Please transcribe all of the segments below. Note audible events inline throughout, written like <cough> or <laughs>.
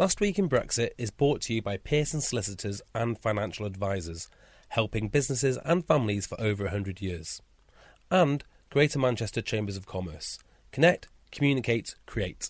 Last Week in Brexit is brought to you by Pearson Solicitors and Financial Advisors, helping businesses and families for over 100 years. And Greater Manchester Chambers of Commerce. Connect, communicate, create.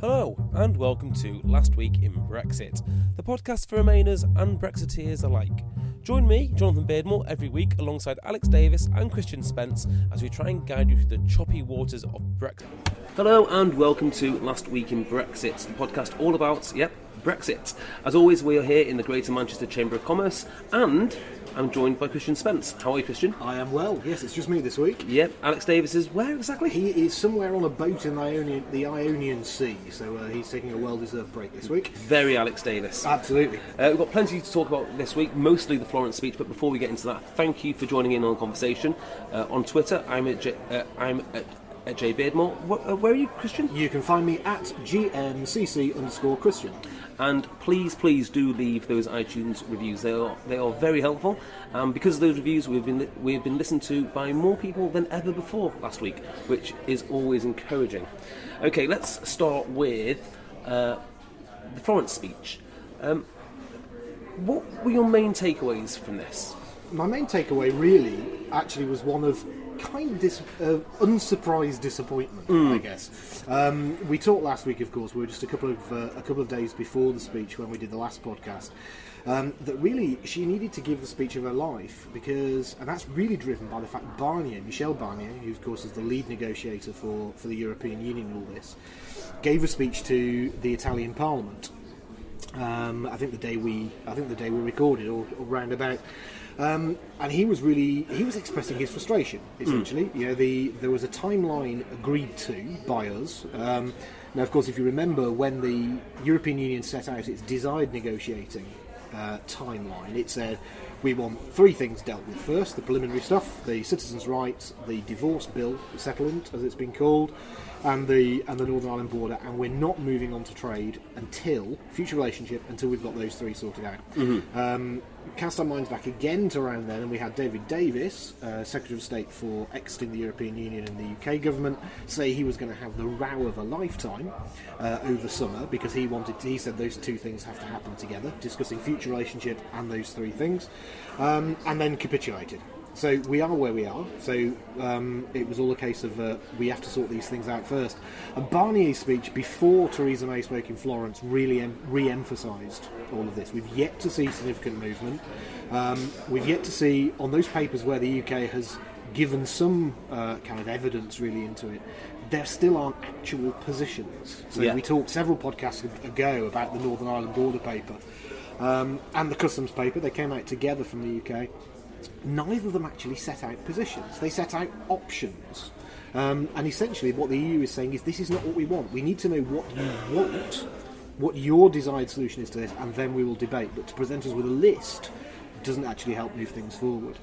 Hello, and welcome to Last Week in Brexit, the podcast for Remainers and Brexiteers alike. Join me, Jonathan Beardmore, every week alongside Alex Davis and Christian Spence as we try and guide you through the choppy waters of Brexit. Hello, and welcome to Last Week in Brexit, the podcast all about, yep, Brexit. As always, we are here in the Greater Manchester Chamber of Commerce, and I'm joined by Christian Spence. How are you, Christian? I am well. Yes, it's just me this week. Yep, Alex Davis is where exactly? He is somewhere on a boat in the Ionian, the Ionian Sea, so uh, he's taking a well-deserved break this week. Very Alex Davis. Absolutely. Uh, we've got plenty to talk about this week, mostly the Florence speech. But before we get into that, thank you for joining in on the conversation. Uh, on Twitter, I'm at, uh, I'm at, at J Beardmore. Wh- uh, where are you, Christian? You can find me at gmcc underscore Christian. And please, please do leave those iTunes reviews. They are they are very helpful. Um, because of those reviews, we've been li- we've been listened to by more people than ever before last week, which is always encouraging. Okay, let's start with uh, the Florence speech. Um, what were your main takeaways from this? My main takeaway really actually was one of kind of dis- uh, unsurprised disappointment, I guess. Um, we talked last week, of course. We were just a couple of uh, a couple of days before the speech when we did the last podcast. Um, that really she needed to give the speech of her life because, and that's really driven by the fact Barnier, Michel Barnier, who of course is the lead negotiator for, for the European Union and all this, gave a speech to the Italian Parliament. Um, I think the day we, I think the day we recorded, or, or roundabout. Um, and he was really he was expressing his frustration essentially. You know, the there was a timeline agreed to by us. Um, now, of course, if you remember when the European Union set out its desired negotiating uh, timeline, it said we want three things dealt with first: the preliminary stuff, the citizens' rights, the divorce bill settlement, as it's been called, and the and the Northern Ireland border, and we're not moving on to trade until future relationship until we've got those three sorted out. Um, cast our minds back again to around then, and we had David Davis, uh, Secretary of State for exiting the European Union and the UK government, say he was going to have the row of a lifetime uh, over summer because he wanted. To, he said those two things have to happen together, discussing future relationship and those three things, um, and then capitulated. So we are where we are. So um, it was all a case of uh, we have to sort these things out first. And Barnier's speech before Theresa May spoke in Florence really em- re-emphasised all of this. We've yet to see significant movement. Um, we've yet to see on those papers where the UK has given some uh, kind of evidence really into it. There still aren't actual positions. So Yeah. we talked several podcasts ago about the Northern Ireland border paper um, and the customs paper. They came out together from the UK neither of them actually set out positions. They set out options. Um, and essentially, what the EU is saying is this is not what we want. We need to know what you want, what your desired solution is to this, and then we will debate. But to present us with a list doesn't actually help move things forward.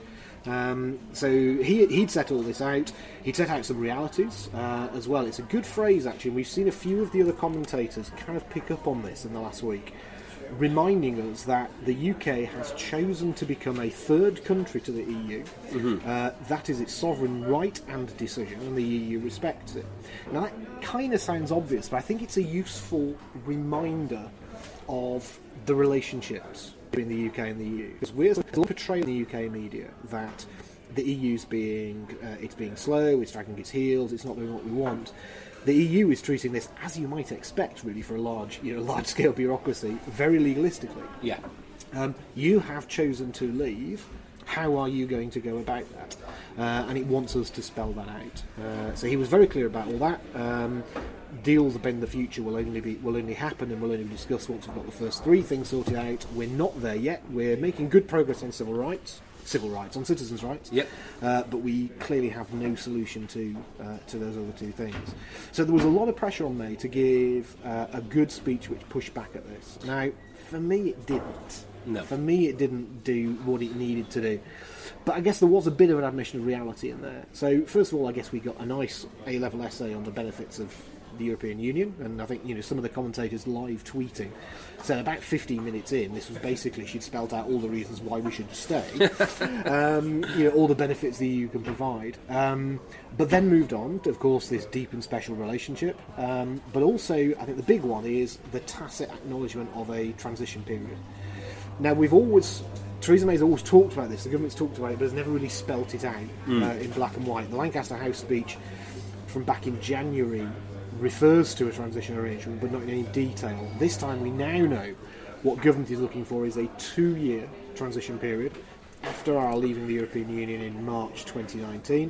Um, so he, he'd set all this out. He'd set out some realities uh, as well. It's a good phrase, actually. and We've seen a few of the other commentators kind of pick up on this in the last week reminding us that the UK has chosen to become a third country to the EU. Uh, that is its sovereign right and decision, and the EU respects it. Now, that kind of sounds obvious, but I think it's a useful reminder of the relationships between the UK and the EU. Because we're portraying in the UK media that the EU's being uh, it's being slow, it's dragging its heels, it's not doing what we want. The EU is treating this, as you might expect, really, for a large, you know, <laughs> large-scale bureaucracy, very legalistically. Yeah. Um, you have chosen to leave. How are you going to go about that? Uh, and it wants us to spell that out. Uh, so he was very clear about all that. Um, deals in the future will only be will only happen and we'll only discuss once we've got the first three things sorted out. We're not there yet. We're making good progress on civil rights, civil rights, on citizens' rights. Yep. Uh, but we clearly have no solution to uh, to those other two things. So there was a lot of pressure on May to give uh, a good speech which pushed back at this. Now, for me, it didn't. No. For me, it didn't do what it needed to do. But I guess there was a bit of an admission of reality in there. So first of all, I guess we got a nice A-level essay on the benefits of the European Union, and I think you know some of the commentators live tweeting said about 15 minutes in, this was basically she'd spelt out all the reasons why we should stay, <laughs> um, you know, all the benefits the EU can provide, um, but then moved on to, of course, this deep and special relationship. Um, but also, I think the big one is the tacit acknowledgement of a transition period. Now we've always. Theresa May's always talked about this. The government's talked about it, but has never really spelt it out uh, in black and white. The Lancaster House speech from back in January refers to a transition arrangement, but not in any detail. This time, we now know what government is looking for is a two-year transition period after our leaving the European Union in March 2019,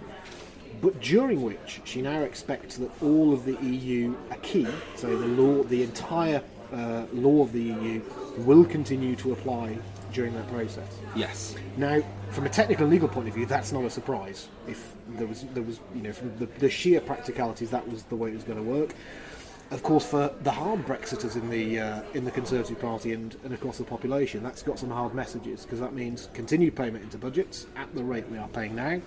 but during which she now expects that all of the EU acquis, so the law, the entire uh, law of the EU, will continue to apply during that process. Yes. Now, from a technical and legal point of view, that's not a surprise. If there was, there was, you know, from the, the sheer practicalities, that was the way it was going to work. Of course, for the hard Brexiters in the uh, in the Conservative Party and, and across the population, that's got some hard messages because that means continued payment into budgets at the rate we are paying now,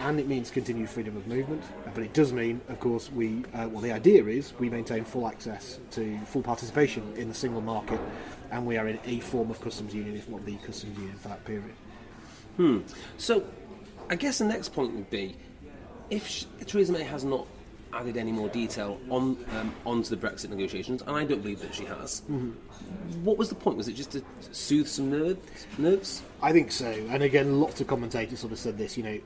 and it means continued freedom of movement. But it does mean, of course, we uh, well, the idea is we maintain full access to full participation in the single market, and we are in a form of customs union, if not the customs union, for that period. Hmm. So, I guess the next point would be if Theresa May has not added any more detail on um, onto the Brexit negotiations, and I don't believe that she has. What was the point? Was it just to soothe some nerves? Nerves? I think so. And again, lots of commentators sort of said this. You know,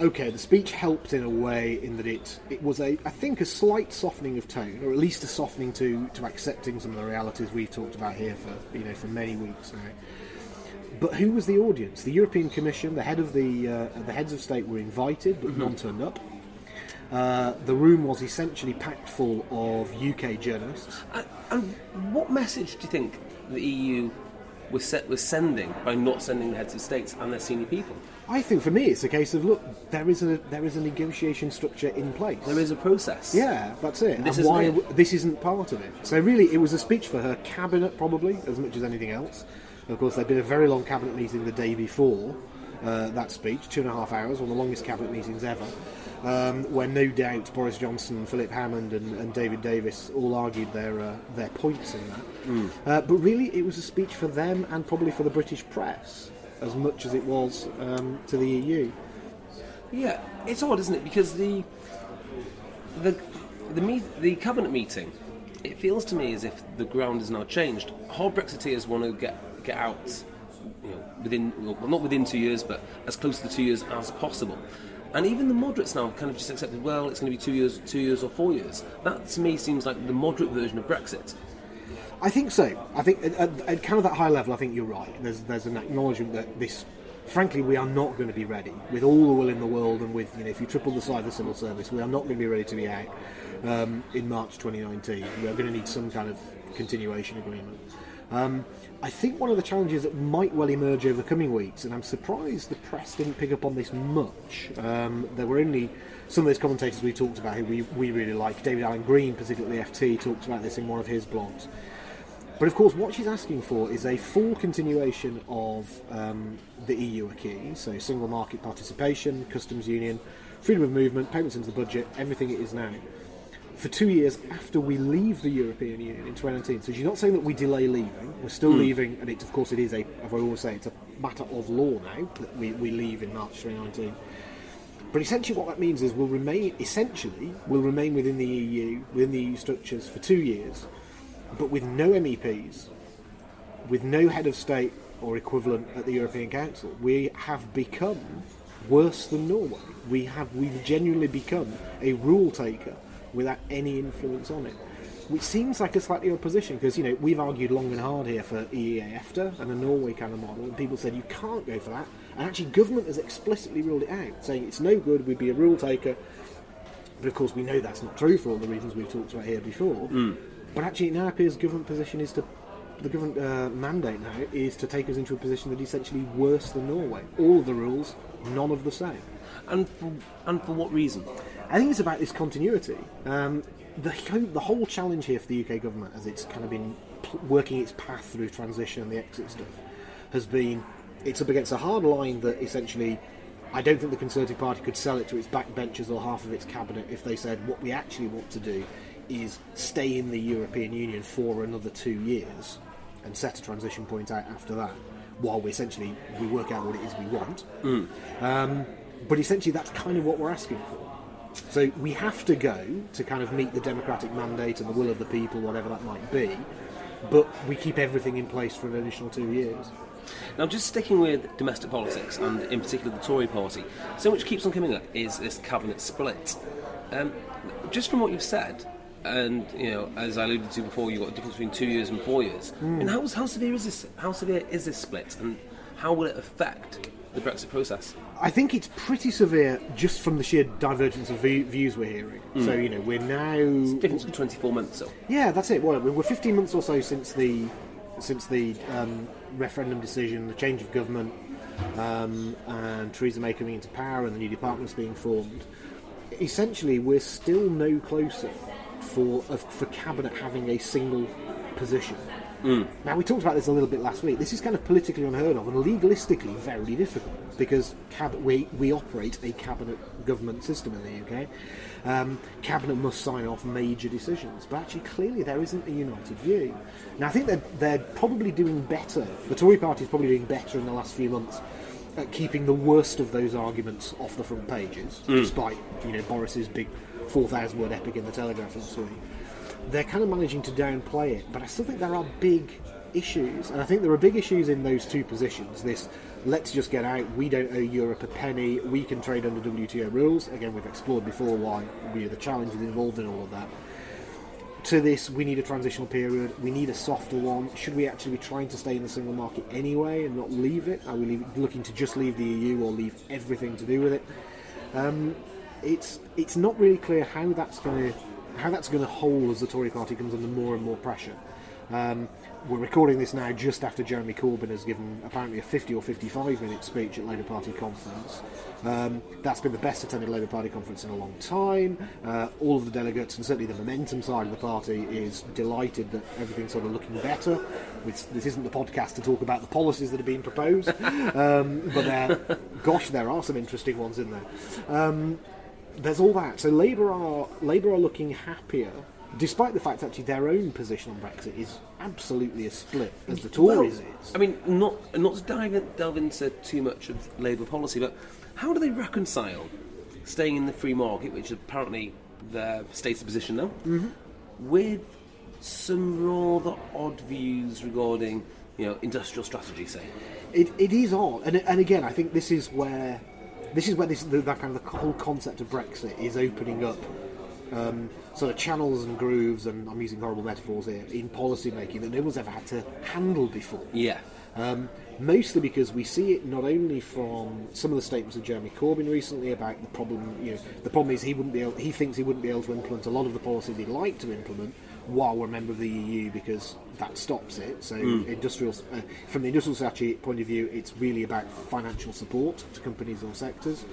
okay, the speech helped in a way in that it it was a I think a slight softening of tone, or at least a softening to to accepting some of the realities we've talked about here for you know for many weeks now. But who was the audience? The European Commission, the head of the uh, the heads of state were invited, but none turned up. Uh, the room was essentially packed full of UK journalists. And, and what message do you think the EU was set, was sending by not sending the heads of states and their senior people? I think for me, it's a case of look, there is a there is a negotiation structure in place. There is a process. Yeah, that's it. This and isn't why it. this isn't part of it. So really, it was a speech for her cabinet, probably as much as anything else. Of course, there'd been a very long cabinet meeting the day before uh, that speech, two and a half hours, one of the longest cabinet meetings ever. Um, where no doubt Boris Johnson, Philip Hammond, and, and David Davis all argued their uh, their points in that. Hmm. Uh, but really, it was a speech for them and probably for the British press as much as it was um, to the EU. Yeah, it's odd, isn't it? Because the the the meet, the cabinet meeting, it feels to me as if the ground is now changed. Hard Brexiteers want to get get out, you know, within well, not within two years, but as close to two years as possible. And even the moderates now kind of just accepted, well, it's going to be two years, two years or four years. That to me seems like the moderate version of Brexit. I think so. I think at, at, at kind of that high level, I think you're right. There's there's an acknowledgement that this, frankly, we are not going to be ready with all the will in the world, and with you know, if you triple the size of the civil service, we are not going to be ready to be out um, in March 2019. We are going to need some kind of continuation agreement. Um, I think one of the challenges that might well emerge over the coming weeks, and I'm surprised the press didn't pick up on this much. Um, there were only some of those commentators we talked about who we, we really like. David Allen Green, particularly FT, talked about this in one of his blogs. But of course, what she's asking for is a full continuation of um, the EU acquis, so single market participation, customs union, freedom of movement, payments into the budget, everything it is now, for two years after we leave the European Union in 2019. So she's not saying that we delay leaving, we're still leaving, and it, of course it is a, as I always say, it's a matter of law now that we, we leave in March 2019. But essentially, what that means is we'll remain essentially we'll remain within the EU, within the EU structures for two years, but with no MEPs, with no head of state or equivalent at the European Council. We have become worse than Norway. We have we've genuinely become a rule taker without any influence on it. Which seems like a slightly odd position because you know we've argued long and hard here for EEA EFTA and a Norway kind of model, and people said you can't go for that. And actually, government has explicitly ruled it out, saying it's no good. We'd be a rule taker. But of course, we know that's not true for all the reasons we've talked about here before. Mm. But actually, it now appears government position is to the government uh, mandate now is to take us into a position that is essentially worse than Norway. All of the rules, none of the same. And for, and for what reason? I think it's about this continuity. Um, the, the whole challenge here for the UK government, as it's kind of been working its path through transition and the exit stuff, has been it's up against a hard line that essentially I don't think the Conservative Party could sell it to its backbenchers or half of its cabinet if they said what we actually want to do is stay in the European Union for another two years and set a transition point out after that, while we essentially we work out what it is we want. Um, but essentially, that's kind of what we're asking for. So we have to go to kind of meet the democratic mandate and the will of the people, whatever that might be. But we keep everything in place for an additional two years. Now, just sticking with domestic politics and in particular the Tory party, so much keeps on coming up is this cabinet split. Um, just from what you've said, and you know, as I alluded to before, you've got a difference between two years and four years. And how, how severe is this? How severe is this split, and how will it affect the Brexit process? I think it's pretty severe just from the sheer divergence of view- views we're hearing. So you know we're now it's Difference of 24 months, so. Yeah, that's it. Well, we're 15 months or so since the since the um, referendum decision, the change of government, um, and Theresa May coming into power and the new departments being formed. Essentially, we're still no closer for of, for cabinet having a single position. Now we talked about this a little bit last week. This is kind of politically unheard of and legalistically very difficult because cab- we we operate a cabinet government system in the UK. Um, cabinet must sign off major decisions, but actually clearly there isn't a united view. Now I think they're they're probably doing better. The Tory Party is probably doing better in the last few months at keeping the worst of those arguments off the front pages, despite you know Boris's big four thousand word epic in the Telegraph last week they're kind of managing to downplay it, but I still think there are big issues, and I think there are big issues in those two positions. This, let's just get out, we don't owe Europe a penny, we can trade under WTO rules. Again, we've explored before why you know, the challenges involved in all of that. To this, we need a transitional period, we need a softer one. Should we actually be trying to stay in the single market anyway and not leave it? Are we looking to just leave the EU or leave everything to do with it? Um, it's it's not really clear how that's going to how that's going to hold as the Tory Party comes under more and more pressure. Um, we're recording this now just after Jeremy Corbyn has given apparently a 50 or 55 minute speech at Labour Party conference. Um, that's been the best attended Labour Party conference in a long time. Uh, all of the delegates and certainly the momentum side of the party is delighted that everything's sort of looking better. It's, this isn't the podcast to talk about the policies that are being proposed, <laughs> um, but gosh, there are some interesting ones in there. There's all that. So Labour are Labour are looking happier, despite the fact that actually their own position on Brexit is absolutely as split as the Tories Well, is. I mean, not not to dive, in, delve into too much of Labour policy, but how do they reconcile staying in the free market, which is apparently their stated position now, Mm-hmm. with some rather odd views regarding, you know, industrial strategy, say? It, it is odd, and, and again, I think this is where this is where this the, that kind of the whole concept of Brexit is opening up um, sort of channels and grooves, and I'm using horrible metaphors here in policy making that no one's ever had to handle before. Yeah. Um, mostly because we see it not only from some of the statements of Jeremy Corbyn recently about the problem. You know, the problem is he wouldn't be able, he thinks he wouldn't be able to implement a lot of the policies he'd like to implement while we're a member of the EU because that stops it. So, industrial uh, from the industrial strategy point of view, it's really about financial support to companies or sectors,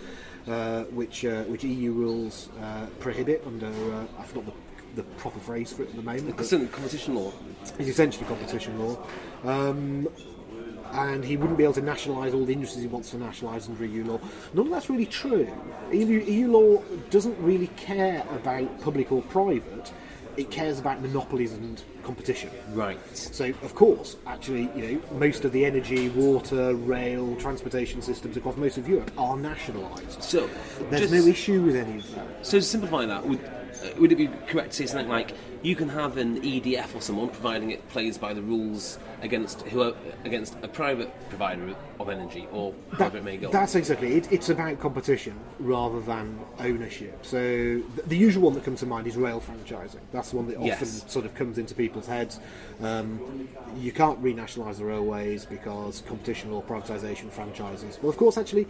uh, which uh, which EU rules uh, prohibit under. Uh, I forgot the the proper phrase for it at the moment. Concerning competition law. it's essentially competition law. Um, and he wouldn't be able to nationalise all the industries he wants to nationalise under EU law. None of that's really true. EU, EU law doesn't really care about public or private. It cares about monopolies and competition. Right. So, of course, actually, you know, most of the energy, water, rail, transportation systems across most of Europe are nationalised. So, There's just- no issue with any of that. So to simplify that, would uh, would it be correct to say something like you can have an EDF or someone providing it plays by the rules against who against a private provider of energy or however it may go? That's exactly it. It's about competition rather than ownership. So the, the usual one that comes to mind is rail franchising. That's the one that often Yes. sort of comes into people's heads. Um, you can't renationalise the railways because competition or privatisation franchises. Well, of course, actually,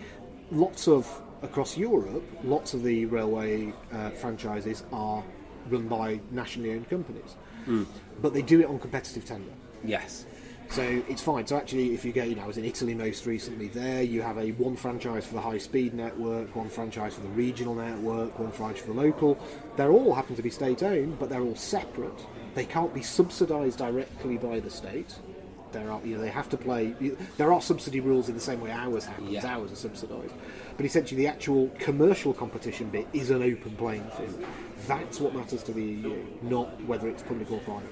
lots of across Europe, lots of the railway uh, franchises are run by nationally owned companies, hmm. but they do it on competitive tender. yes. So it's fine. So actually, if you go, you know, I was in Italy most recently. There, you have a one franchise for the high-speed network, one franchise for the regional network, one franchise for the local. They're all happen to be state-owned, but they're all separate. They can't be subsidised directly by the state. There are, you know, they have to play. There are subsidy rules in the same way ours because Yeah. Ours are subsidised, but essentially, the actual commercial competition bit is an open playing field. That's what matters to the EU, not whether it's public or private.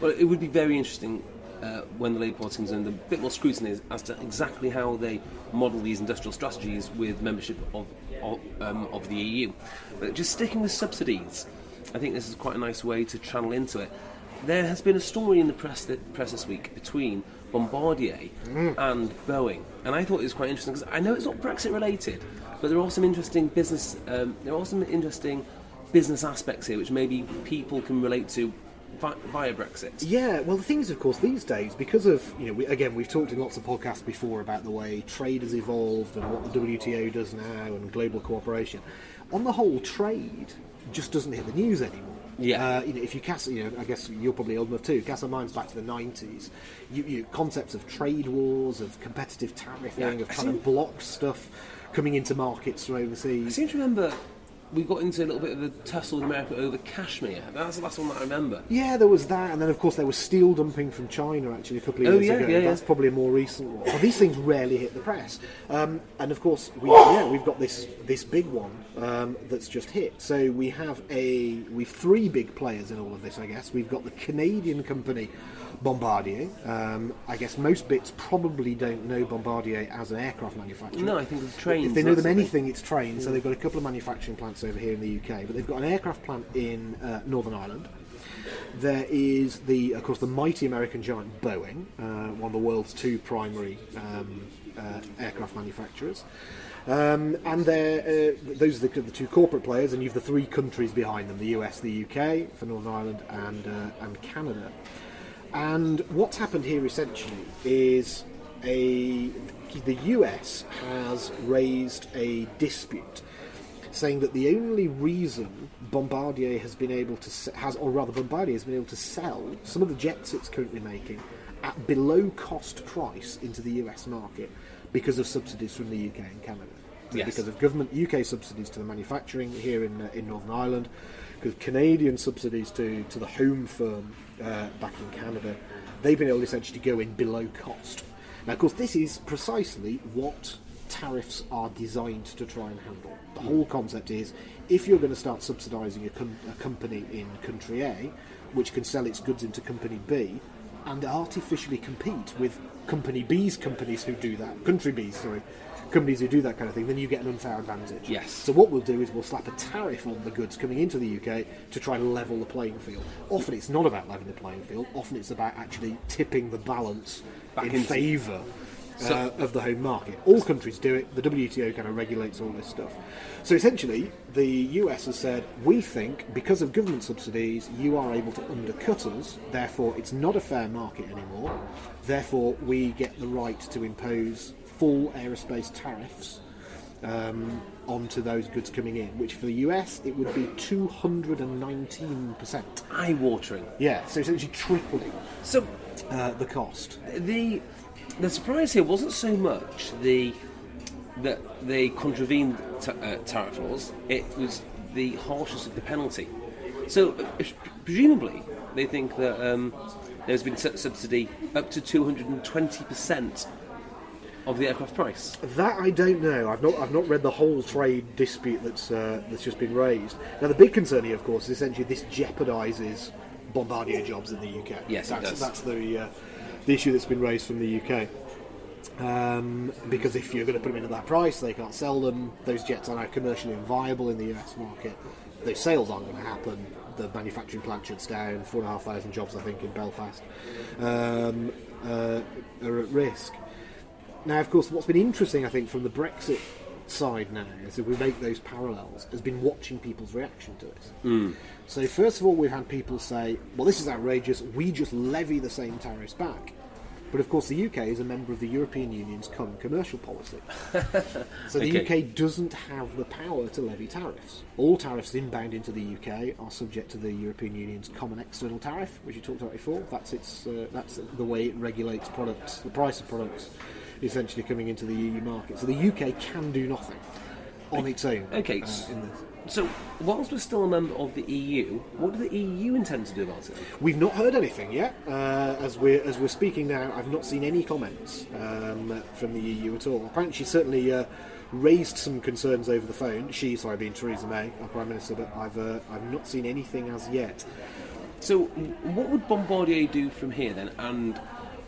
Well, it would be very interesting uh, when the Labour Party comes in, a bit more scrutiny as to exactly how they model these industrial strategies with membership of of, um, of the EU. But just sticking with subsidies, I think this is quite a nice way to channel into it. There has been a story in the press, that, press this week between Bombardier and Boeing, and I thought it was quite interesting because I know it's not Brexit related, but there are some interesting business. Um, there are some interesting business aspects here which maybe people can relate to via Brexit. Yeah, well, the thing is, of course, these days, because of, you know, we, again, we've talked in lots of podcasts before about the way trade has evolved and what the WTO does now and global cooperation. On the whole, trade just doesn't hit the news anymore. Yeah. Uh, you know, if you cast, you know, I guess you're probably old enough too. Cast our minds back to the '90s. You, you concepts of trade wars, of competitive tariffing, Yeah, of trying to block stuff coming into markets from overseas. I seem to remember we got into a little bit of a tussle in America over cashmere. That's the last one that I remember. Yeah, there was that, and then of course there was steel dumping from China actually a couple of Oh, years yeah, ago. yeah, yeah. That's probably a more recent one. Well, these things rarely hit the press, um, and of course we yeah we've got this this big one um, that's just hit. So we have a we've three big players in all of this. I guess we've got the Canadian company Bombardier. Um, I guess most bits probably don't know Bombardier as an aircraft manufacturer. No, I think it's trains, If they know them the anything, it's trains. So they've got a couple of manufacturing plants over here in the UK, but they've got an aircraft plant in uh, Northern Ireland. There is the, of course, the mighty American giant Boeing, uh, one of the world's two primary um, uh, aircraft manufacturers. Um, and uh, those are the, the two corporate players, and you've the three countries behind them: the US, the UK for Northern Ireland, and uh, and Canada. And what's happened here essentially is a the US has raised a dispute saying that the only reason Bombardier has been able to has or rather Bombardier has been able to sell some of the jets it's currently making at below cost price into the US market because of subsidies from the UK and Canada. Yes. Because of government UK subsidies to the manufacturing here in uh, in Northern Ireland, because Canadian subsidies to, to the home firm uh, back in Canada, they've been able essentially to go in below cost. Now, of course, this is precisely what tariffs are designed to try and handle. The whole concept is if you're going to start subsidising a, com- a company in country A, which can sell its goods into company B, and artificially compete with company B's companies who do that, country B's, sorry, companies who do that kind of thing, then you get an unfair advantage. Yes. So what we'll do is we'll slap a tariff on the goods coming into the UK to try and level the playing field. Often it's not about leveling the playing field. Often it's about actually tipping the balance Back in favour So- uh, of the home market. All countries do it. The WTO kind of regulates all this stuff. So essentially, the US has said, we think because of government subsidies, you are able to undercut us. Therefore, it's not a fair market anymore. Therefore, we get the right to impose full aerospace tariffs um, onto those goods coming in. Which for the US, it would be 219 percent. Eye watering. Yeah, so it's essentially tripling So uh, the cost. the the surprise here wasn't so much the that they contravened t- uh, tariff laws. It was the harshness of the penalty. So uh, presumably they think that um, there's been su- subsidy up to 220 percent of the aircraft price. That I don't know. I've not. I've not read the whole trade dispute that's uh, that's just been raised. Now, the big concern here, of course, is essentially this jeopardises Bombardier jobs in the UK. Yes, it that's, does. That's the uh, the issue that's been raised from the UK. Um, because if you're going to put them in at that price, they can't sell them. Those jets are now commercially unviable in the US market. those sales aren't going to happen. The manufacturing plant shuts down. Four and a half thousand jobs, I think, in Belfast um, uh, are at risk. Now, of course, what's been interesting, I think, from the Brexit side now, as if we make those parallels, has been watching people's reaction to it. So, first of all, we've had people say, well, this is outrageous, we just levy the same tariffs back. But of course, the UK is a member of the European Union's common commercial policy. <laughs> so the Okay. UK doesn't have the power to levy tariffs. All tariffs inbound into the UK are subject to the European Union's common external tariff, which you talked about before. That's its uh, that's the way it regulates products, the price of products, essentially coming into the EU market. So the UK can do nothing on its own. Okay, uh, in this. So, whilst we're still a member of the EU, what do the EU intend to do about it? We've not heard anything yet. Uh, as we're as we're speaking now, I've not seen any comments um, from the EU at all. Apparently, she certainly uh, raised some concerns over the phone. She, sorry, being Theresa May, our Prime Minister, but I've uh, I've not seen anything as yet. So, what would Bombardier do from here then? And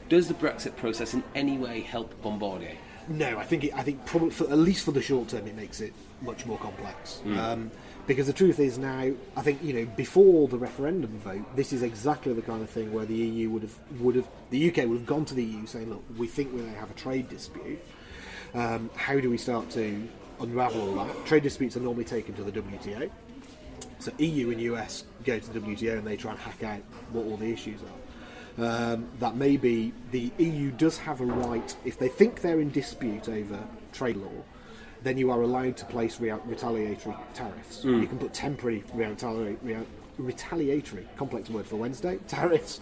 does the Brexit process in any way help Bombardier? No, I think it, I think probably for, at least for the short term, it makes it much more complex. Um, because the truth is now, I think you know before the referendum vote, this is exactly the kind of thing where the EU would have would have the UK would have gone to the EU saying, look, we think we may have a trade dispute. Um, how do we start to unravel all that? Trade disputes are normally taken to the WTO. So EU and US go to the WTO and they try and hack out what all the issues are. Um, that maybe the EU does have a right, if they think they're in dispute over trade law, then you are allowed to place rea- retaliatory tariffs. You can put temporary retali- rea- retaliatory, complex word for Wednesday, <laughs> tariffs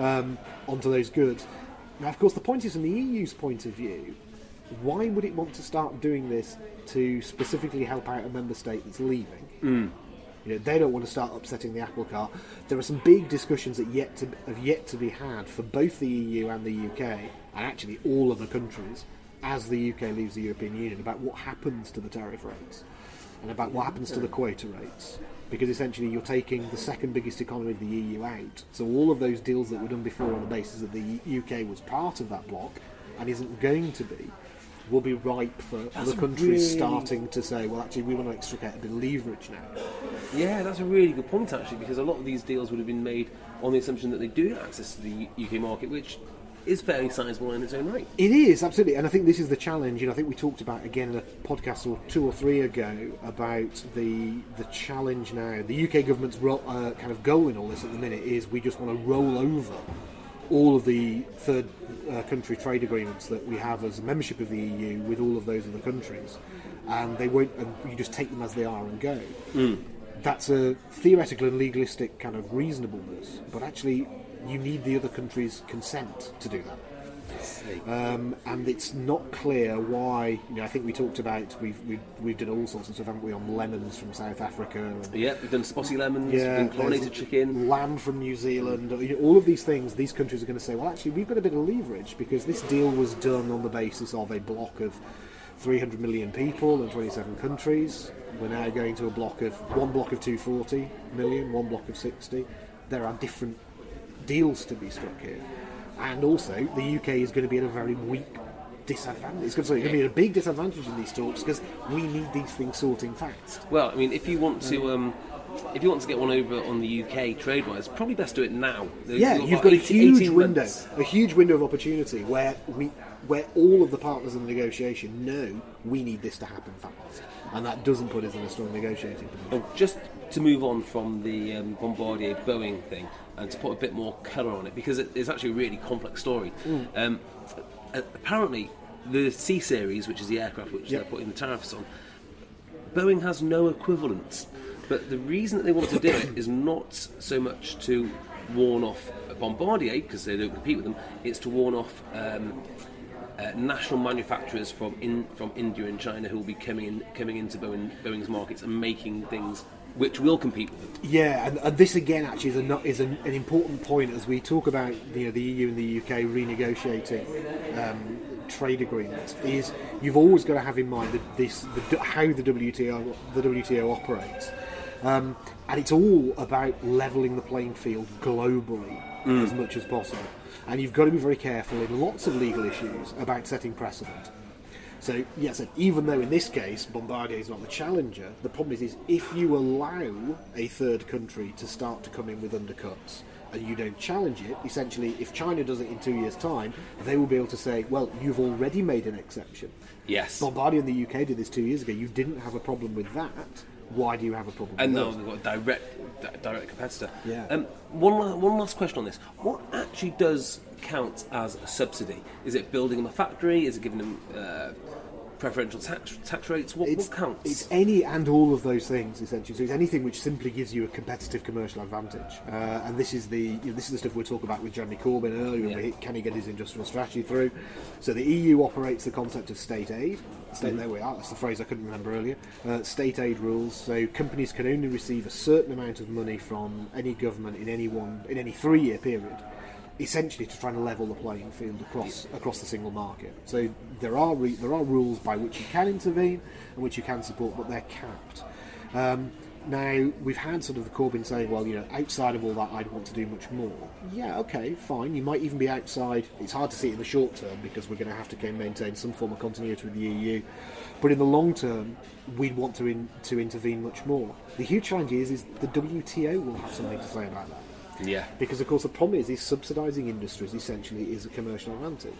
um, onto those goods. Now, of course, the point is, from the EU's point of view, why would it want to start doing this to specifically help out a member state that's leaving? You know, they don't want to start upsetting the apple cart. There are some big discussions that yet to have yet to be had for both the EU and the UK, and actually all other countries, as the UK leaves the European Union, about what happens to the tariff rates and about what happens to the quota rates. Because essentially, you're taking the second biggest economy of the EU out. So all of those deals that were done before on the basis that the UK was part of that bloc and isn't going to be, will be ripe for other countries really- starting to say, well, actually, we want to extricate a bit of leverage now. Yeah, that's a really good point actually, because a lot of these deals would have been made on the assumption that they do have access to the UK market, which is fairly sizable in its own right. It is absolutely, and I think this is the challenge. You know, I think we talked about again in a podcast or two or three ago about the the challenge now. The UK government's ro- uh, kind of goal in all this at the minute is we just want to roll over all of the third uh, country trade agreements that we have as a membership of the EU with all of those other countries, and they won't. And you just take them as they are and go. That's a theoretical and legalistic kind of reasonableness, but actually, you need the other country's consent to do that. Um, and it's not clear why. You know, I think we talked about we've we've, we've done all sorts of stuff, haven't we, on lemons from South Africa? And, Yeah, we've done spotty lemons, yeah, we've done chlorinated chicken. lamb from New Zealand. You know, all of these things, these countries are going to say, well, actually, we've got a bit of leverage because this deal was done on the basis of a block of 300 million people in 27 countries. We're now going to a block of one block of 240 million, one block of 60. There are different deals to be struck here, and also the UK is going to be at a very weak disadvantage. It's going to, it's going to be at a big disadvantage in these talks because we need these things sorting fast. Well, I mean, if you want to, um, if you want to get one over on the UK trade-wise, probably best do it now. Yeah, You've you've got a huge window, months. a huge window of opportunity where we, where all of the partners in the negotiation know we need this to happen fast, and that doesn't put us in a strong negotiating position. Oh, just to move on from the um, Bombardier Boeing thing and to put a bit more colour on it because it, it's actually a really complex story. Mm. Um, apparently, the C series, which is the aircraft which Yep. they're putting the tariffs on, Boeing has no equivalents. But the reason that they want to do it is not so much to warn off Bombardier because they don't compete with them. It's to warn off um, uh, national manufacturers from in, from India and China who will be coming in, coming into Boeing, Boeing's markets and making things which will compete with them. Yeah, and, and this again actually is, a, is an, an important point as we talk about you know, the EU and the UK renegotiating um, trade agreements. Is you've always got to have in mind that this the, how the WTO the WTO operates, um, and it's all about leveling the playing field globally as much as possible. And you've got to be very careful in lots of legal issues about setting precedent. So yes, and even though in this case Bombardier is not the challenger, the problem is, is if you allow a third country to start to come in with undercuts and you don't challenge it, essentially, if China does it in two years' time, they will be able to say, well, you've already made an exception. Yes. Bombardier in the UK did this two years ago. You didn't have a problem with that. Why do you have a problem And now they've got a direct, direct competitor. Yeah. Um, one, one last question on this. What actually does count as a subsidy? Is it building them a factory? Is it giving them uh, preferential tax tax rates? What, what counts? it's any and all of those things essentially. So it's anything which simply gives you a competitive commercial advantage. Uh, and this is the you know, this is the stuff we're talking about with Jeremy Corbyn earlier. Yeah. he- Can he get his industrial strategy through? So the EU operates the concept of state aid. State, There we are. That's the phrase I couldn't remember earlier. Uh, state aid rules. So companies can only receive a certain amount of money from any government in any one in any three-year period essentially to try and level the playing field across across the single market. So there are re- there are rules by which you can intervene and which you can support, but they're capped. Um, now we've had sort of the Corbyn saying, well, you know, outside of all that, I'd want to do much more. Yeah, okay, fine. You might even be outside. It's hard to see it in the short term because we're going to have to maintain some form of continuity with the EU. But in the long term, we'd want to in, to intervene much more. The huge challenge is, is the WTO will have something to say about that. Yeah. Because of course the problem is, is subsidising industries essentially is a commercial advantage.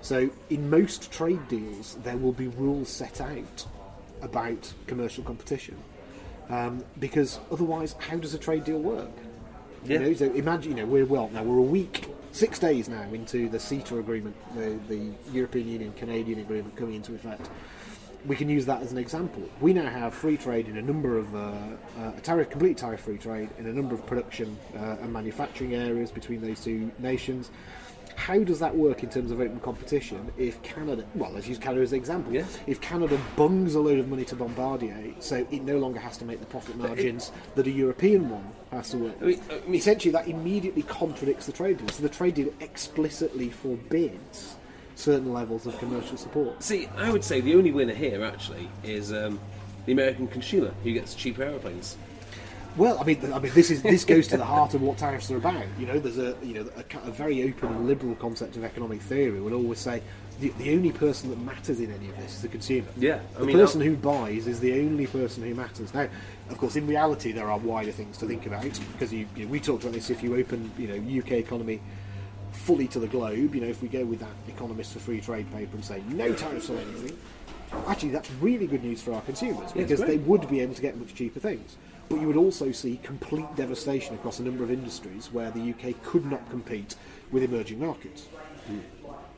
So in most trade deals, there will be rules set out about commercial competition. Um, because otherwise, how does a trade deal work? Yeah. You know, so imagine, you know, we're well now we're a week, six days now into the CETA agreement, the, the European Union Canadian agreement coming into effect. We can use that as an example. We now have free trade in a number of uh, uh, a tariff, complete tariff-free trade in a number of production uh, and manufacturing areas between those two nations. How does that work in terms of open competition if Canada, well, let's use Canada as an example. Yeah. If Canada bungs a load of money to Bombardier, so it no longer has to make the profit margins that a European one has to work. I mean- I mean- Essentially, that immediately contradicts the trade deal. So the trade deal explicitly forbids certain levels of commercial support. See, I would say the only winner here actually is um, the American consumer who gets cheaper aeroplanes. Well, I mean, I mean, this is this goes to the heart of what tariffs are about. You know, there's a you know a, a very open and liberal concept of economic theory. Would always say the, the only person that matters in any of this is the consumer. Yeah, I the mean, person I'll- who buys is the only person who matters. Now, of course, in reality, there are wider things to think about because you, you know, we talked about this. If you open, you know, UK economy fully to the globe, you know, if we go with that Economists for Free Trade paper and say no tariffs on anything, actually that's really good news for our consumers because they would be able to get much cheaper things. But you would also see complete devastation across a number of industries where the UK could not compete with emerging markets. Hmm.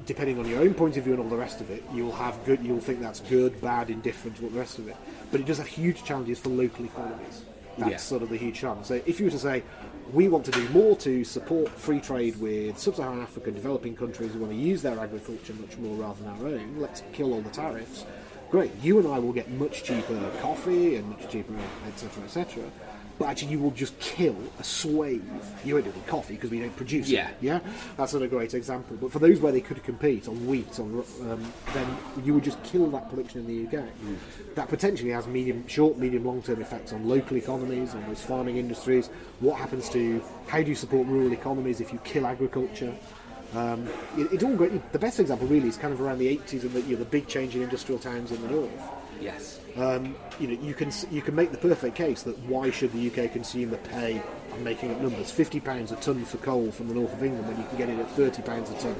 Depending on your own point of view and all the rest of it, you'll have good. You'll think that's good, bad, indifferent, all the rest of it. But it does have huge challenges for local economies. That's Yeah. sort of the huge challenge. So if you were to say, we want to do more to support free trade with sub-Saharan Africa, developing countries who want to use their agriculture much more rather than our own, let's kill all the tariffs. Great, you and I will get much cheaper coffee and much cheaper, etc., etc. But actually, you will just kill a swathe. You won't do it with coffee because we don't produce Yeah. it. Yeah, that's not a great example. But for those where they could compete on wheat, on um, then you would just kill that production in the UK. That potentially has medium, short, medium, long-term effects on local economies, on those farming industries. What happens to how do you support rural economies if you kill agriculture? Um, it, it all the best example really is kind of around the 80s and the, you know, the big change in industrial towns in the north Yes. um, you know, you can you can make the perfect case that why should the UK consumer pay? I'm making up numbers. Fifty pounds a ton for coal from the north of England when you can get it at thirty pounds a ton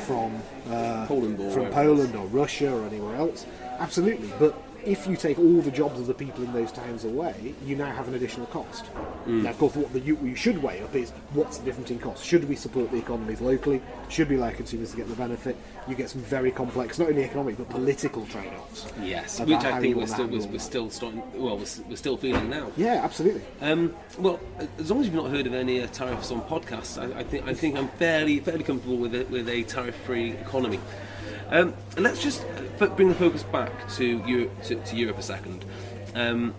from uh, Poland or from Poland or Russia or anywhere else. Absolutely, but if you take all the jobs of the people in those towns away, you now have an additional cost. Mm. Now, of course, what the, you, you should weigh up is what's the difference in cost. Should we support the economies locally? Should we allow consumers to get the benefit? You get some very complex, not only economic but political trade-offs. Yes, which I think we're still we're, we're still starting. Well, we're, we're still feeling now. Yeah, absolutely. Um, well, as long as you've not heard of any uh, tariffs on podcasts, I, I think I think I'm fairly fairly comfortable with it, with a tariff-free economy. Um, let's just bring the focus back to Europe, to, to Europe a second. Um,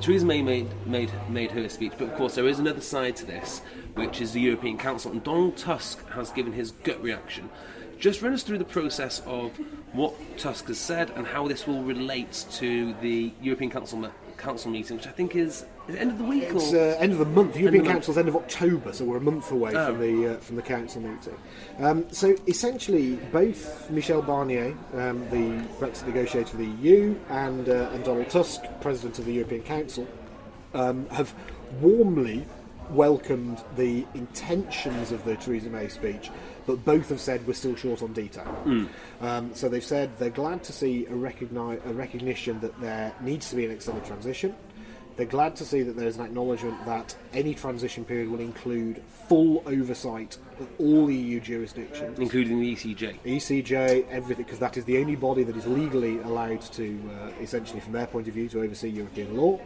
Theresa May made, made made her speech, but of course there is another side to this, which is the European Council, and Donald Tusk has given his gut reaction. Just run us through the process of what Tusk has said and how this will relate to the European Council Council meeting, which I think is Is it end of the week It's or? uh, end of the month. The European Council's end of October, so we're a month away Oh. from the uh, from the council meeting. Um, so essentially, both Michel Barnier, um, the Brexit negotiator for the EU, and uh, and Donald Tusk, President of the European Council, um, have warmly welcomed the intentions of the Theresa May speech, but both have said we're still short on detail. Um, so they've said they're glad to see a, recogni- a recognition that there needs to be an extended transition. They're glad to see that there's an acknowledgement that any transition period will include full oversight of all EU jurisdictions. including the ECJ. ECJ, everything, because that is the only body that is legally allowed to, uh, essentially, from their point of view, to oversee European law.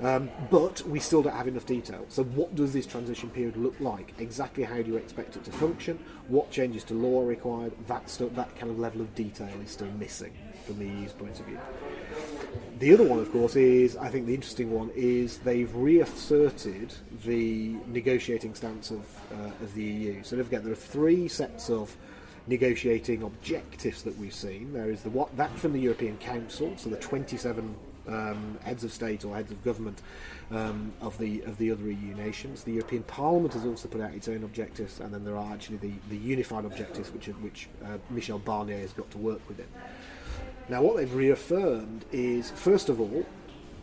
Um, but we still don't have enough detail. So, what does this transition period look like? Exactly how do you expect it to function? What changes to law are required? That, that kind of level of detail is still missing from the EU's point of view. The other one, of course, is I think the interesting one is they've reasserted the negotiating stance of, uh, of the EU. So don't forget there are three sets of negotiating objectives that we've seen. There is the what that from the European Council, so the 27 um, heads of state or heads of government um, of the of the other EU nations. The European Parliament has also put out its own objectives, and then there are actually the, the unified objectives which which uh, Michel Barnier has got to work within. Now, what they've reaffirmed is, first of all,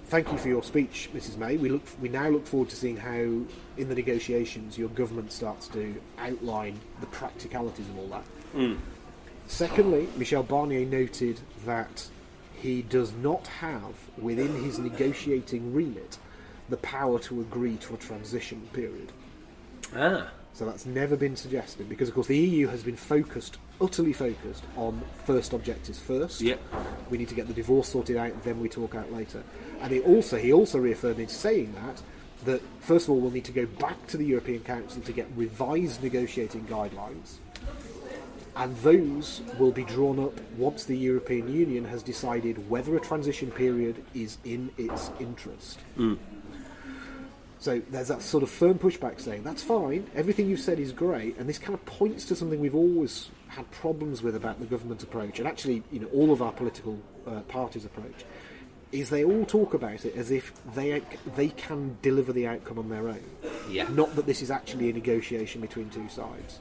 thank you for your speech, Mrs. May. We look, we now look forward to seeing how, in the negotiations, your government starts to outline the practicalities of all that. Secondly, Michel Barnier noted that he does not have, within his negotiating remit, the power to agree to a transition period. Ah, So that's never been suggested because, of course, the EU has been focused, utterly focused, on first objectives first. Yep. We need to get the divorce sorted out, then we talk out later. And he also he also reaffirmed in saying that that first of all we'll need to go back to the European Council to get revised negotiating guidelines. And those will be drawn up once the European Union has decided whether a transition period is in its interest. Hmm. So there's that sort of firm pushback saying that's fine, everything you've said is great, and this kind of points to something we've always had problems with about the government approach, and actually, you know, all of our political uh, parties' approach, is they all talk about it as if they they can deliver the outcome on their own, Yeah. not that this is actually a negotiation between two sides.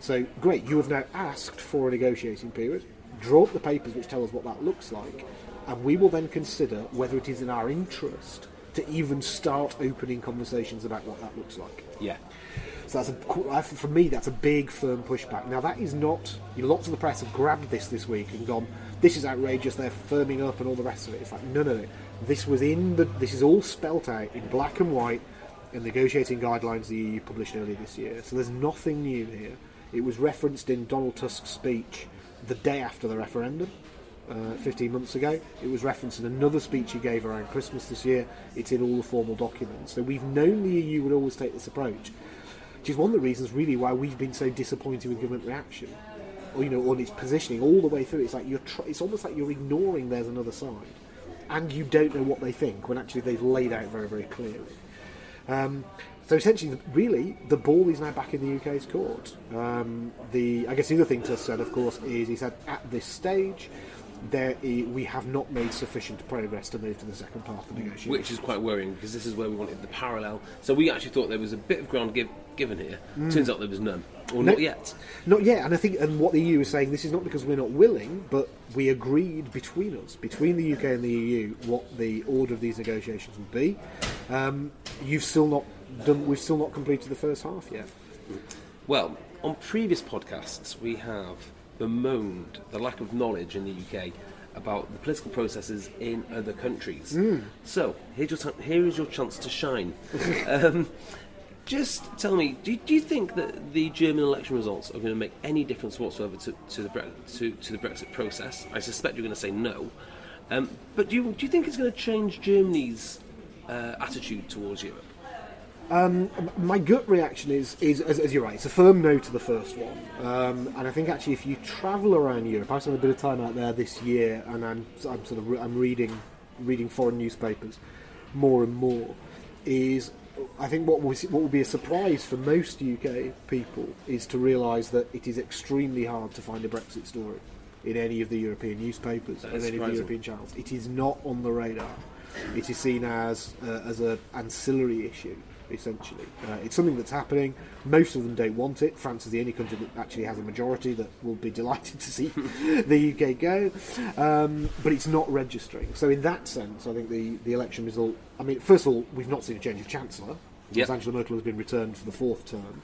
So great, you have now asked for a negotiating period. Draw up the papers which tell us what that looks like, and we will then consider whether it is in our interest to even start opening conversations about what that looks like. yeah. So that's a, for me, that's a big, firm pushback. Now that is not. You know, lots of the press have grabbed this this week and gone, "This is outrageous." They're firming up and all the rest of it. It's like, no, no, no. This was in the. This is all spelt out in black and white in negotiating guidelines the EU published earlier this year. So there's nothing new here. It was referenced in Donald Tusk's speech the day after the referendum. Uh, 15 months ago. It was referenced in another speech he gave around Christmas this year. It's in all the formal documents. So we've known the EU would always take this approach which is one of the reasons really why we've been so disappointed with government reaction or you know on its positioning all the way through it's like you're tr- it's almost like you're ignoring there's another side and you don't know what they think when actually they've laid out very very clearly um, so essentially really the ball is now back in the UK's court um, the I guess the other thing to said of course is he said at this stage there we have not made sufficient progress to move to the second part of the negotiation Which is quite worrying because this is where we wanted the parallel. So we actually thought there was a bit of ground give, given here. Turns out there was none, or No. not yet. Not yet, and I think, and what the EU is saying, this is not because we're not willing, but we agreed between us, between the UK and the EU, what the order of these negotiations would be. Um, you've still not done. We've still not completed the first half yet. Well, on previous podcasts, we have bemoaned the lack of knowledge in the UK about the political processes in other countries. Hmm. So, here's your t- here is your chance to shine. <laughs> um, just tell me, do, do you think that the German election results are going to make any difference whatsoever to, to, the, Bre- to, to the Brexit process? I suspect you're going to say no. Um, but do you, do you think it's going to change Germany's uh, attitude towards Europe? My gut reaction is, is as, as you're right, it's a firm no to the first one. Um, and I think actually, if you travel around Europe, I've spent a bit of time out there this year, and I'm, I'm sort of re- I'm reading reading foreign newspapers more and more. Is I think what will, what will be a surprise for most UK people is to realise that it is extremely hard to find a Brexit story in any of the European newspapers and any of the. European channels. It is not on the radar. It is seen as uh, as an ancillary issue. Essentially, uh, it's something that's happening. Most of them don't want it. France is the only country that actually has a majority that will be <laughs> delighted to see <laughs> the UK go, um, but it's not registering. So, in that sense, I think the, the election result. I mean, first of all, we've not seen a change of chancellor. Yep. Angela Merkel has been returned for the fourth term.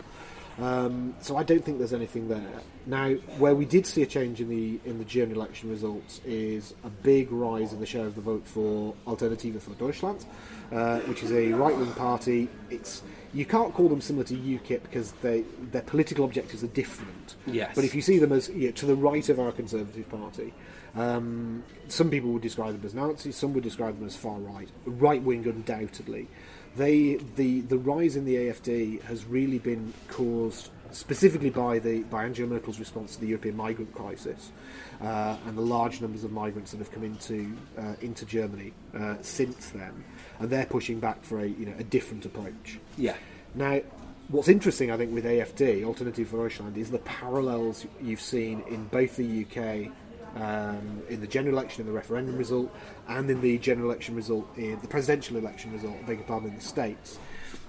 Um, so I don't think there's anything there. Now, where we did see a change in the in the German election results is a big rise in the share of the vote for Alternative for Deutschland, uh, which is a right wing party. It's you can't call them similar to UKIP because they their political objectives are different. Yes. But if you see them as you know, to the right of our Conservative Party, um, some people would describe them as Nazis, some would describe them as far right, right wing undoubtedly. They the the rise in the AFD has really been caused specifically by the by Angela Merkel's response to the European migrant crisis uh, and the large numbers of migrants that have come into uh, into Germany uh, since then, and they're pushing back for a you know a different approach. Yeah. Now, what's interesting, I think, with AFD, Alternative for Deutschland, is the parallels you've seen in both the UK, um, in the general election, in the referendum result, and in the general election result, in the presidential election result, I beg your pardon, in the States,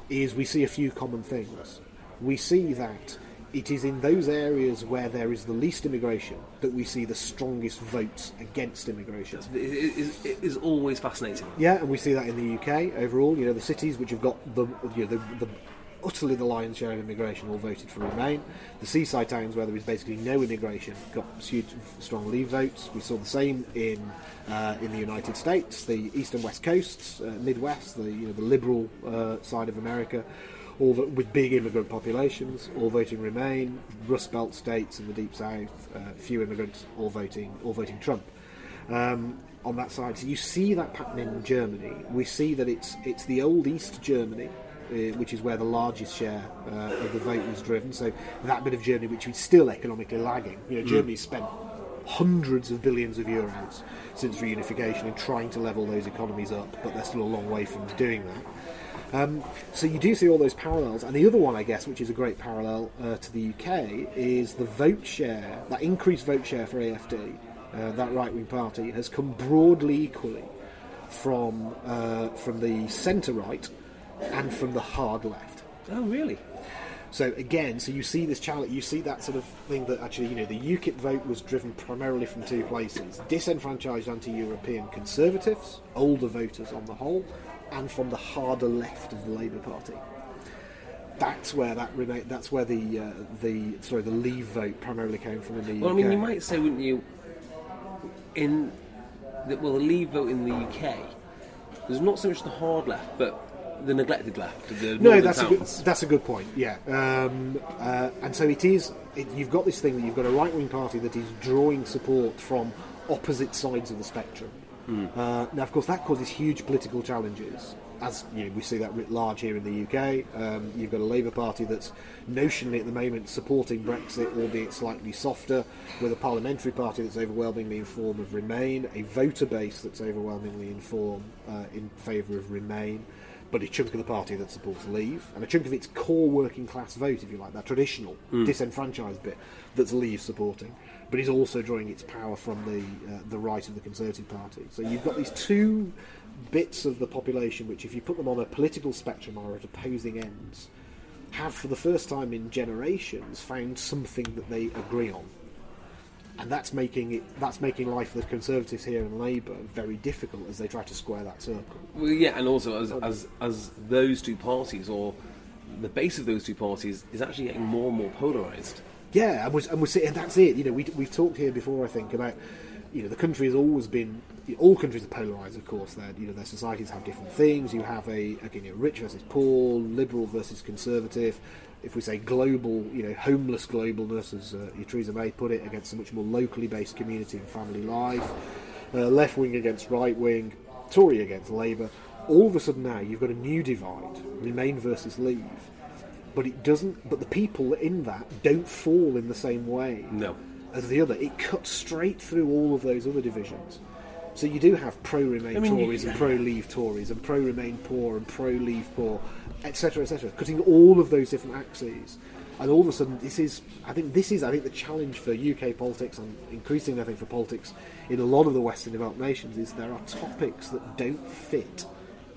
is we see a few common things. We see that it is in those areas where there is the least immigration that we see the strongest votes against immigration. It, it, it, it is always fascinating. Yeah, and we see that in the UK overall. You know, the cities which have got the you know, the, the utterly the lion's share of immigration all voted for Remain. The seaside towns where there is basically no immigration got huge, strong Leave votes. We saw the same in uh, in the United States, the east and west coasts, uh, Midwest, the you know the liberal uh, side of America. All vo- with big immigrant populations, all voting Remain. Rust Belt states in the Deep South, uh, few immigrants, all voting, all voting Trump um, on that side. So you see that pattern in Germany. We see that it's it's the old East Germany. Uh, which is where the largest share uh, of the vote was driven. So that bit of Germany, which is still economically lagging. You know, Germany's spent hundreds of billions of euros since reunification in trying to level those economies up, but they're still a long way from doing that. Um, so you do see all those parallels, and the other one, I guess, which is a great parallel uh, to the UK, is the vote share, that increased vote share for AFD, uh, that right-wing party, has come broadly equally from uh, from the centre right and from the hard left. Oh, really? So again, so you see this challenge, you see that sort of thing that actually, you know, the UKIP vote was driven primarily from two places: disenfranchised anti-European conservatives, older voters on the whole, and from the harder left of the Labour Party. That's where that remain. That's where the uh, the sorry the Leave vote primarily came from in the UK. Well, I mean, you might say, wouldn't you, in the, well, the Leave vote in the UK, there's not so much the hard left, but the neglected left. The No, that's a good, that's a good point. Yeah, um, uh, and so it is. It, you've got this thing that you've got a right wing party that is drawing support from opposite sides of the spectrum. Uh, now, of course, that causes huge political challenges. As you know, we see that writ large here in the UK. Um, you've got a Labour Party that's notionally at the moment supporting Brexit, albeit slightly softer, with a parliamentary party that's overwhelmingly in form of Remain, a voter base that's overwhelmingly in form uh, in favour of Remain but a chunk of the party that supports Leave, and a chunk of its core working class vote, if you like, that traditional disenfranchised bit that's Leave supporting, but is also drawing its power from the uh, the right of the Conservative Party. So you've got these two bits of the population which, if you put them on a political spectrum, are at opposing ends, have for the first time in generations found something that they agree on. And that's making it that's making life for the Conservatives here and Labour very difficult as they try to square that circle. Well, yeah, and also as, as as those two parties, or the base of those two parties, is actually getting more and more polarised. Yeah, and we're, and we're seeing, and that's it. You know, we, we've talked here before, I think, about you know the country has always been all countries are polarised, of course. That you know their societies have different things. You have a again, you know, rich versus poor, liberal versus conservative. If we say global, you know, homeless globalness, as uh, Theresa May put it, against a much more locally based community and family life, uh, left wing against right wing, Tory against Labour. All of a sudden now you've got a new divide: Remain versus Leave but it doesn't. But the people in that don't fall in the same way No. as the other. It cuts straight through all of those other divisions. So you do have pro-Remain I mean, you- Tories and pro-Leave Tories and pro-Remain poor and pro-Leave poor, etc., etc., cutting all of those different axes. and all of a sudden, this is I think this is I think the challenge for UK politics and increasingly I think for politics in a lot of the Western developed nations is there are topics that don't fit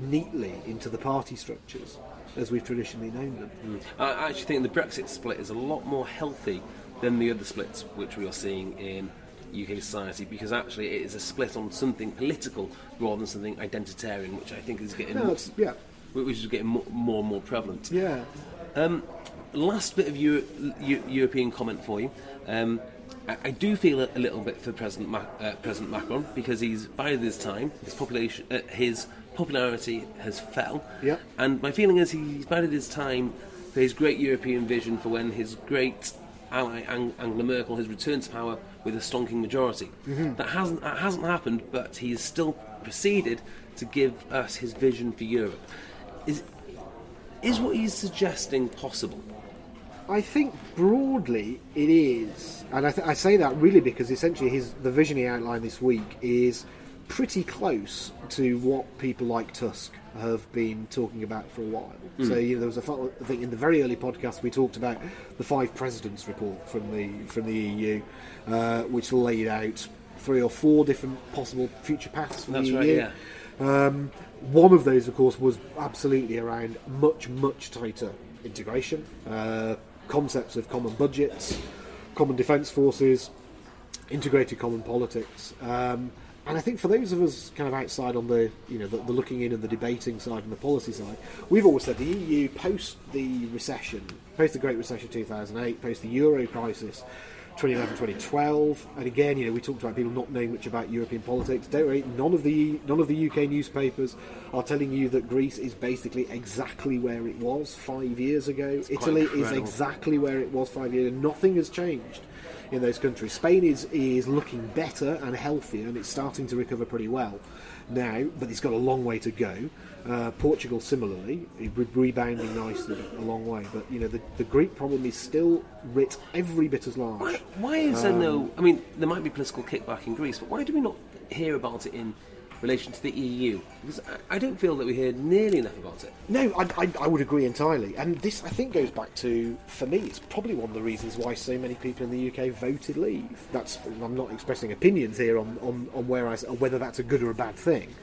neatly into the party structures as we've traditionally known them. I actually think the Brexit split is a lot more healthy than the other splits which we are seeing in UK society because actually it is a split on something political rather than something identitarian, which I think is getting No, more, yeah. which is getting more, more and more prevalent. Yeah. Um, last bit of Euro- Eu- European comment for you. Um, I, I do feel a, a little bit for President Ma- uh, President Macron because he's bided his time. His population, uh, his popularity has fell. Yeah. And my feeling is he's bided his time for his great European vision for when his great ally Ang- Angela Merkel has returned to power with a stonking majority. Mm-hmm. That hasn't that hasn't happened, but he's still proceeded to give us his vision for Europe. Is is what he's suggesting possible? I think broadly it is, and I, th- I say that really because essentially his the vision he outlined this week is pretty close to what people like Tusk have been talking about for a while. So you know, there was a fa- I think in the very early podcast we talked about the five presidents report from the from the EU, uh, which laid out three or four different possible future paths for That's the right, EU. yeah. Um, one of those, of course, was absolutely around much, much tighter integration, uh, concepts of common budgets, common defence forces, integrated common politics. Um, and I think for those of us kind of outside on the, you know, the, the looking in and the debating side and the policy side, we've always said the EU post the recession, post the Great Recession 2008, post the Euro crisis, 2011, 2012, and again, you know, we talked about people not knowing much about European politics. Don't worry, none of the none of the UK newspapers are telling you that Greece is basically exactly where it was five years ago. Italy is exactly where it was five years. ago. Nothing has changed in those countries. Spain is is looking better and healthier, and it's starting to recover pretty well now, but it's got a long way to go. Uh, Portugal, similarly, re- rebounding nicely a long way, but you know the, the Greek problem is still writ every bit as large. Why, why is there no? I mean, there might be political kickback in Greece, but why do we not hear about it in relation to the EU? Because I, don't feel that we hear nearly enough about it. No, I, I, I would agree entirely. And this, I think, goes back to, for me, it's probably one of the reasons why so many people in the UK voted Leave. That's, I'm not expressing opinions here on, on, on where I, on whether that's a good or a bad thing.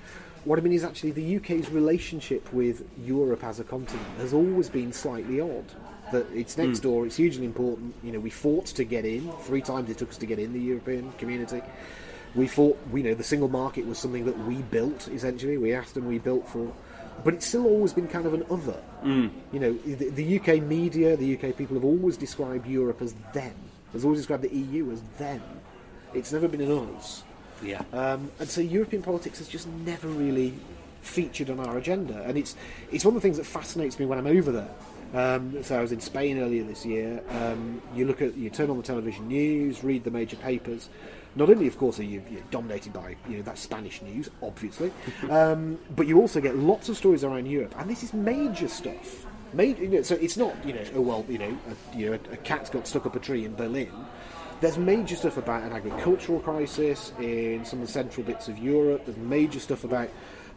What I mean is actually the UK's relationship with Europe as a continent has always been slightly odd. That it's next hmm. door, it's hugely important. You know, we fought to get in. Three times it took us to get in the European community. We fought, you know, the single market was something that we built, essentially. We asked and we built for. But it's still always been kind of an other. You know, the, the UK media, the UK people have always described Europe as them. Has always described the EU as them. It's never been an us. Yeah. Um, and so European politics has just never really featured on our agenda, and it's it's one of the things that fascinates me when I'm over there. Um, so I was in Spain earlier this year. Um, you look at you turn on the television news, read the major papers. Not only, of course, are you you're dominated by you know that Spanish news, obviously, <laughs> um, but you also get lots of stories around Europe, and this is major stuff. You know, so it's not you know oh well you know a, you know a, a cat's got stuck up a tree in Berlin. There's major stuff about an agricultural crisis in some of the central bits of Europe. There's major stuff about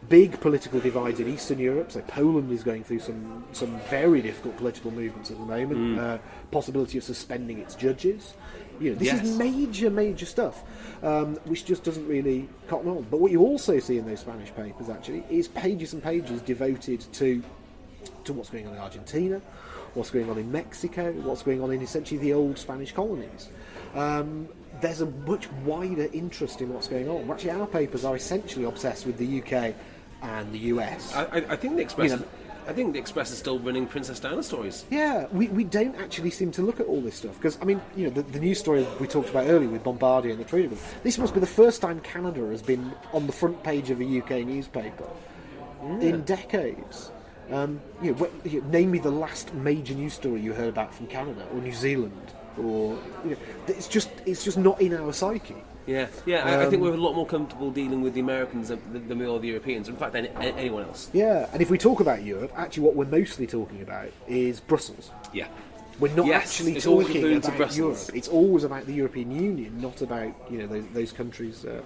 big political divides in Eastern Europe. So Poland is going through some some very difficult political movements at the moment. Uh, possibility of suspending its judges. You know, this Yes. is major, major stuff, um, which just doesn't really cotton on. But what you also see in those Spanish papers actually is pages and pages devoted to to what's going on in Argentina, what's going on in Mexico, what's going on in essentially the old Spanish colonies. Um, there's a much wider interest in what's going on. Actually, our papers are essentially obsessed with the UK and the US. I, I, I think the Express. You know- I think the Express is still running Princess Diana stories. Yeah, we, we don't actually seem to look at all this stuff because I mean, you know, the, the news story we talked about earlier with Bombardier and the Trade Agreement. This must be the first time Canada has been on the front page of a UK newspaper in decades. Um, you know, wh- you know, name me the last major news story you heard about from Canada or New Zealand, or you know, it's just it's just not in our psyche. Yeah, yeah. I, I Um, think we're a lot more comfortable dealing with the Americans than, than we are the Europeans. In fact, any, anyone else. Yeah, and if we talk about Europe, actually, what we're mostly talking about is Brussels. Yeah. We're not Yes, actually talking about. Europe. It's always about the European Union, not about you know those, those countries uh,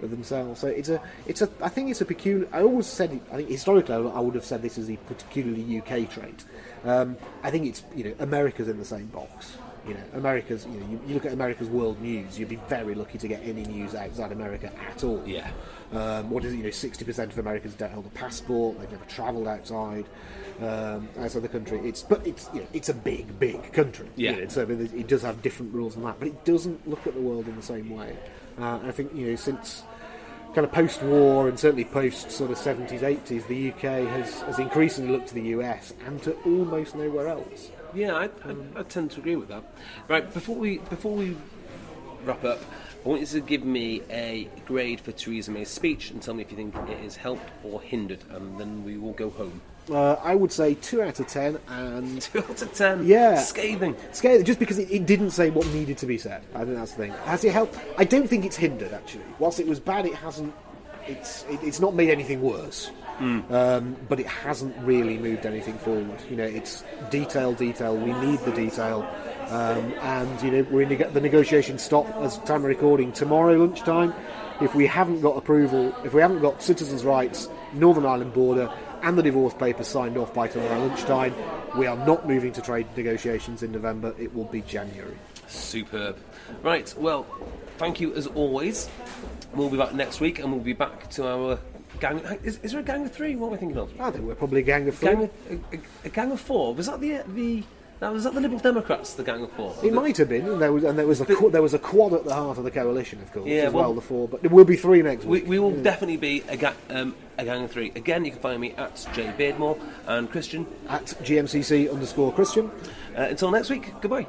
themselves. So it's a, it's a. I think it's a peculiar. I always said. I think historically, I would have said this is a particularly UK trait. Um, I think it's you know America's in the same box. You know, America's. You know, you, you, look at America's world news. You'd be very lucky to get any news outside America at all. Yeah. Um, what is it? You know, sixty percent of Americans don't hold a passport. They've never travelled outside um, outside the country. It's but it's you know, it's a big, big country. Yeah. You know, so it does have different rules than that, but it doesn't look at the world in the same way. Uh, I think you know since kind of post-war and certainly post sort of 70s 80s the UK has, has increasingly looked to the US and to almost nowhere else yeah I, I, I, tend to agree with that right before we before we wrap up I want you to give me a grade for Theresa May's speech and tell me if you think it has helped or hindered and then we will go home uh, I would say two out of ten, and <laughs> two out of ten. Yeah, scathing. Scathing, just because it, it, didn't say what needed to be said. I think that's the thing. Has it helped? I don't think it's hindered actually. Whilst it was bad, it hasn't. It's it, it's not made anything worse. Mm. Um, but it hasn't really moved anything forward. You know, it's detail, detail. We need the detail. Um, and you know, we're in the negotiations stop as time of recording tomorrow lunchtime. If we haven't got approval, if we haven't got citizens' rights, Northern Ireland border, and the divorce papers signed off by tomorrow lunchtime. We are not moving to trade negotiations in November. It will be January. Superb. Right, well, thank you as always. We'll be back next week and we'll be back to our gang. Is, is there a gang of three? What am I thinking of? I think we're probably a gang of four. Gang of, a, a, a gang of four. Was that the the now, was that the Liberal Democrats, the Gang of Four? It might have been, and there was, and there was a but, there was a quad at the heart of the coalition, of course, yeah, as well, well. The four, but there will be three next we, week. We will yeah. definitely be a, ga- um, a gang of three. Again, you can find me at J Beardmore and Christian at GMCC underscore Christian. Uh, until next week, goodbye.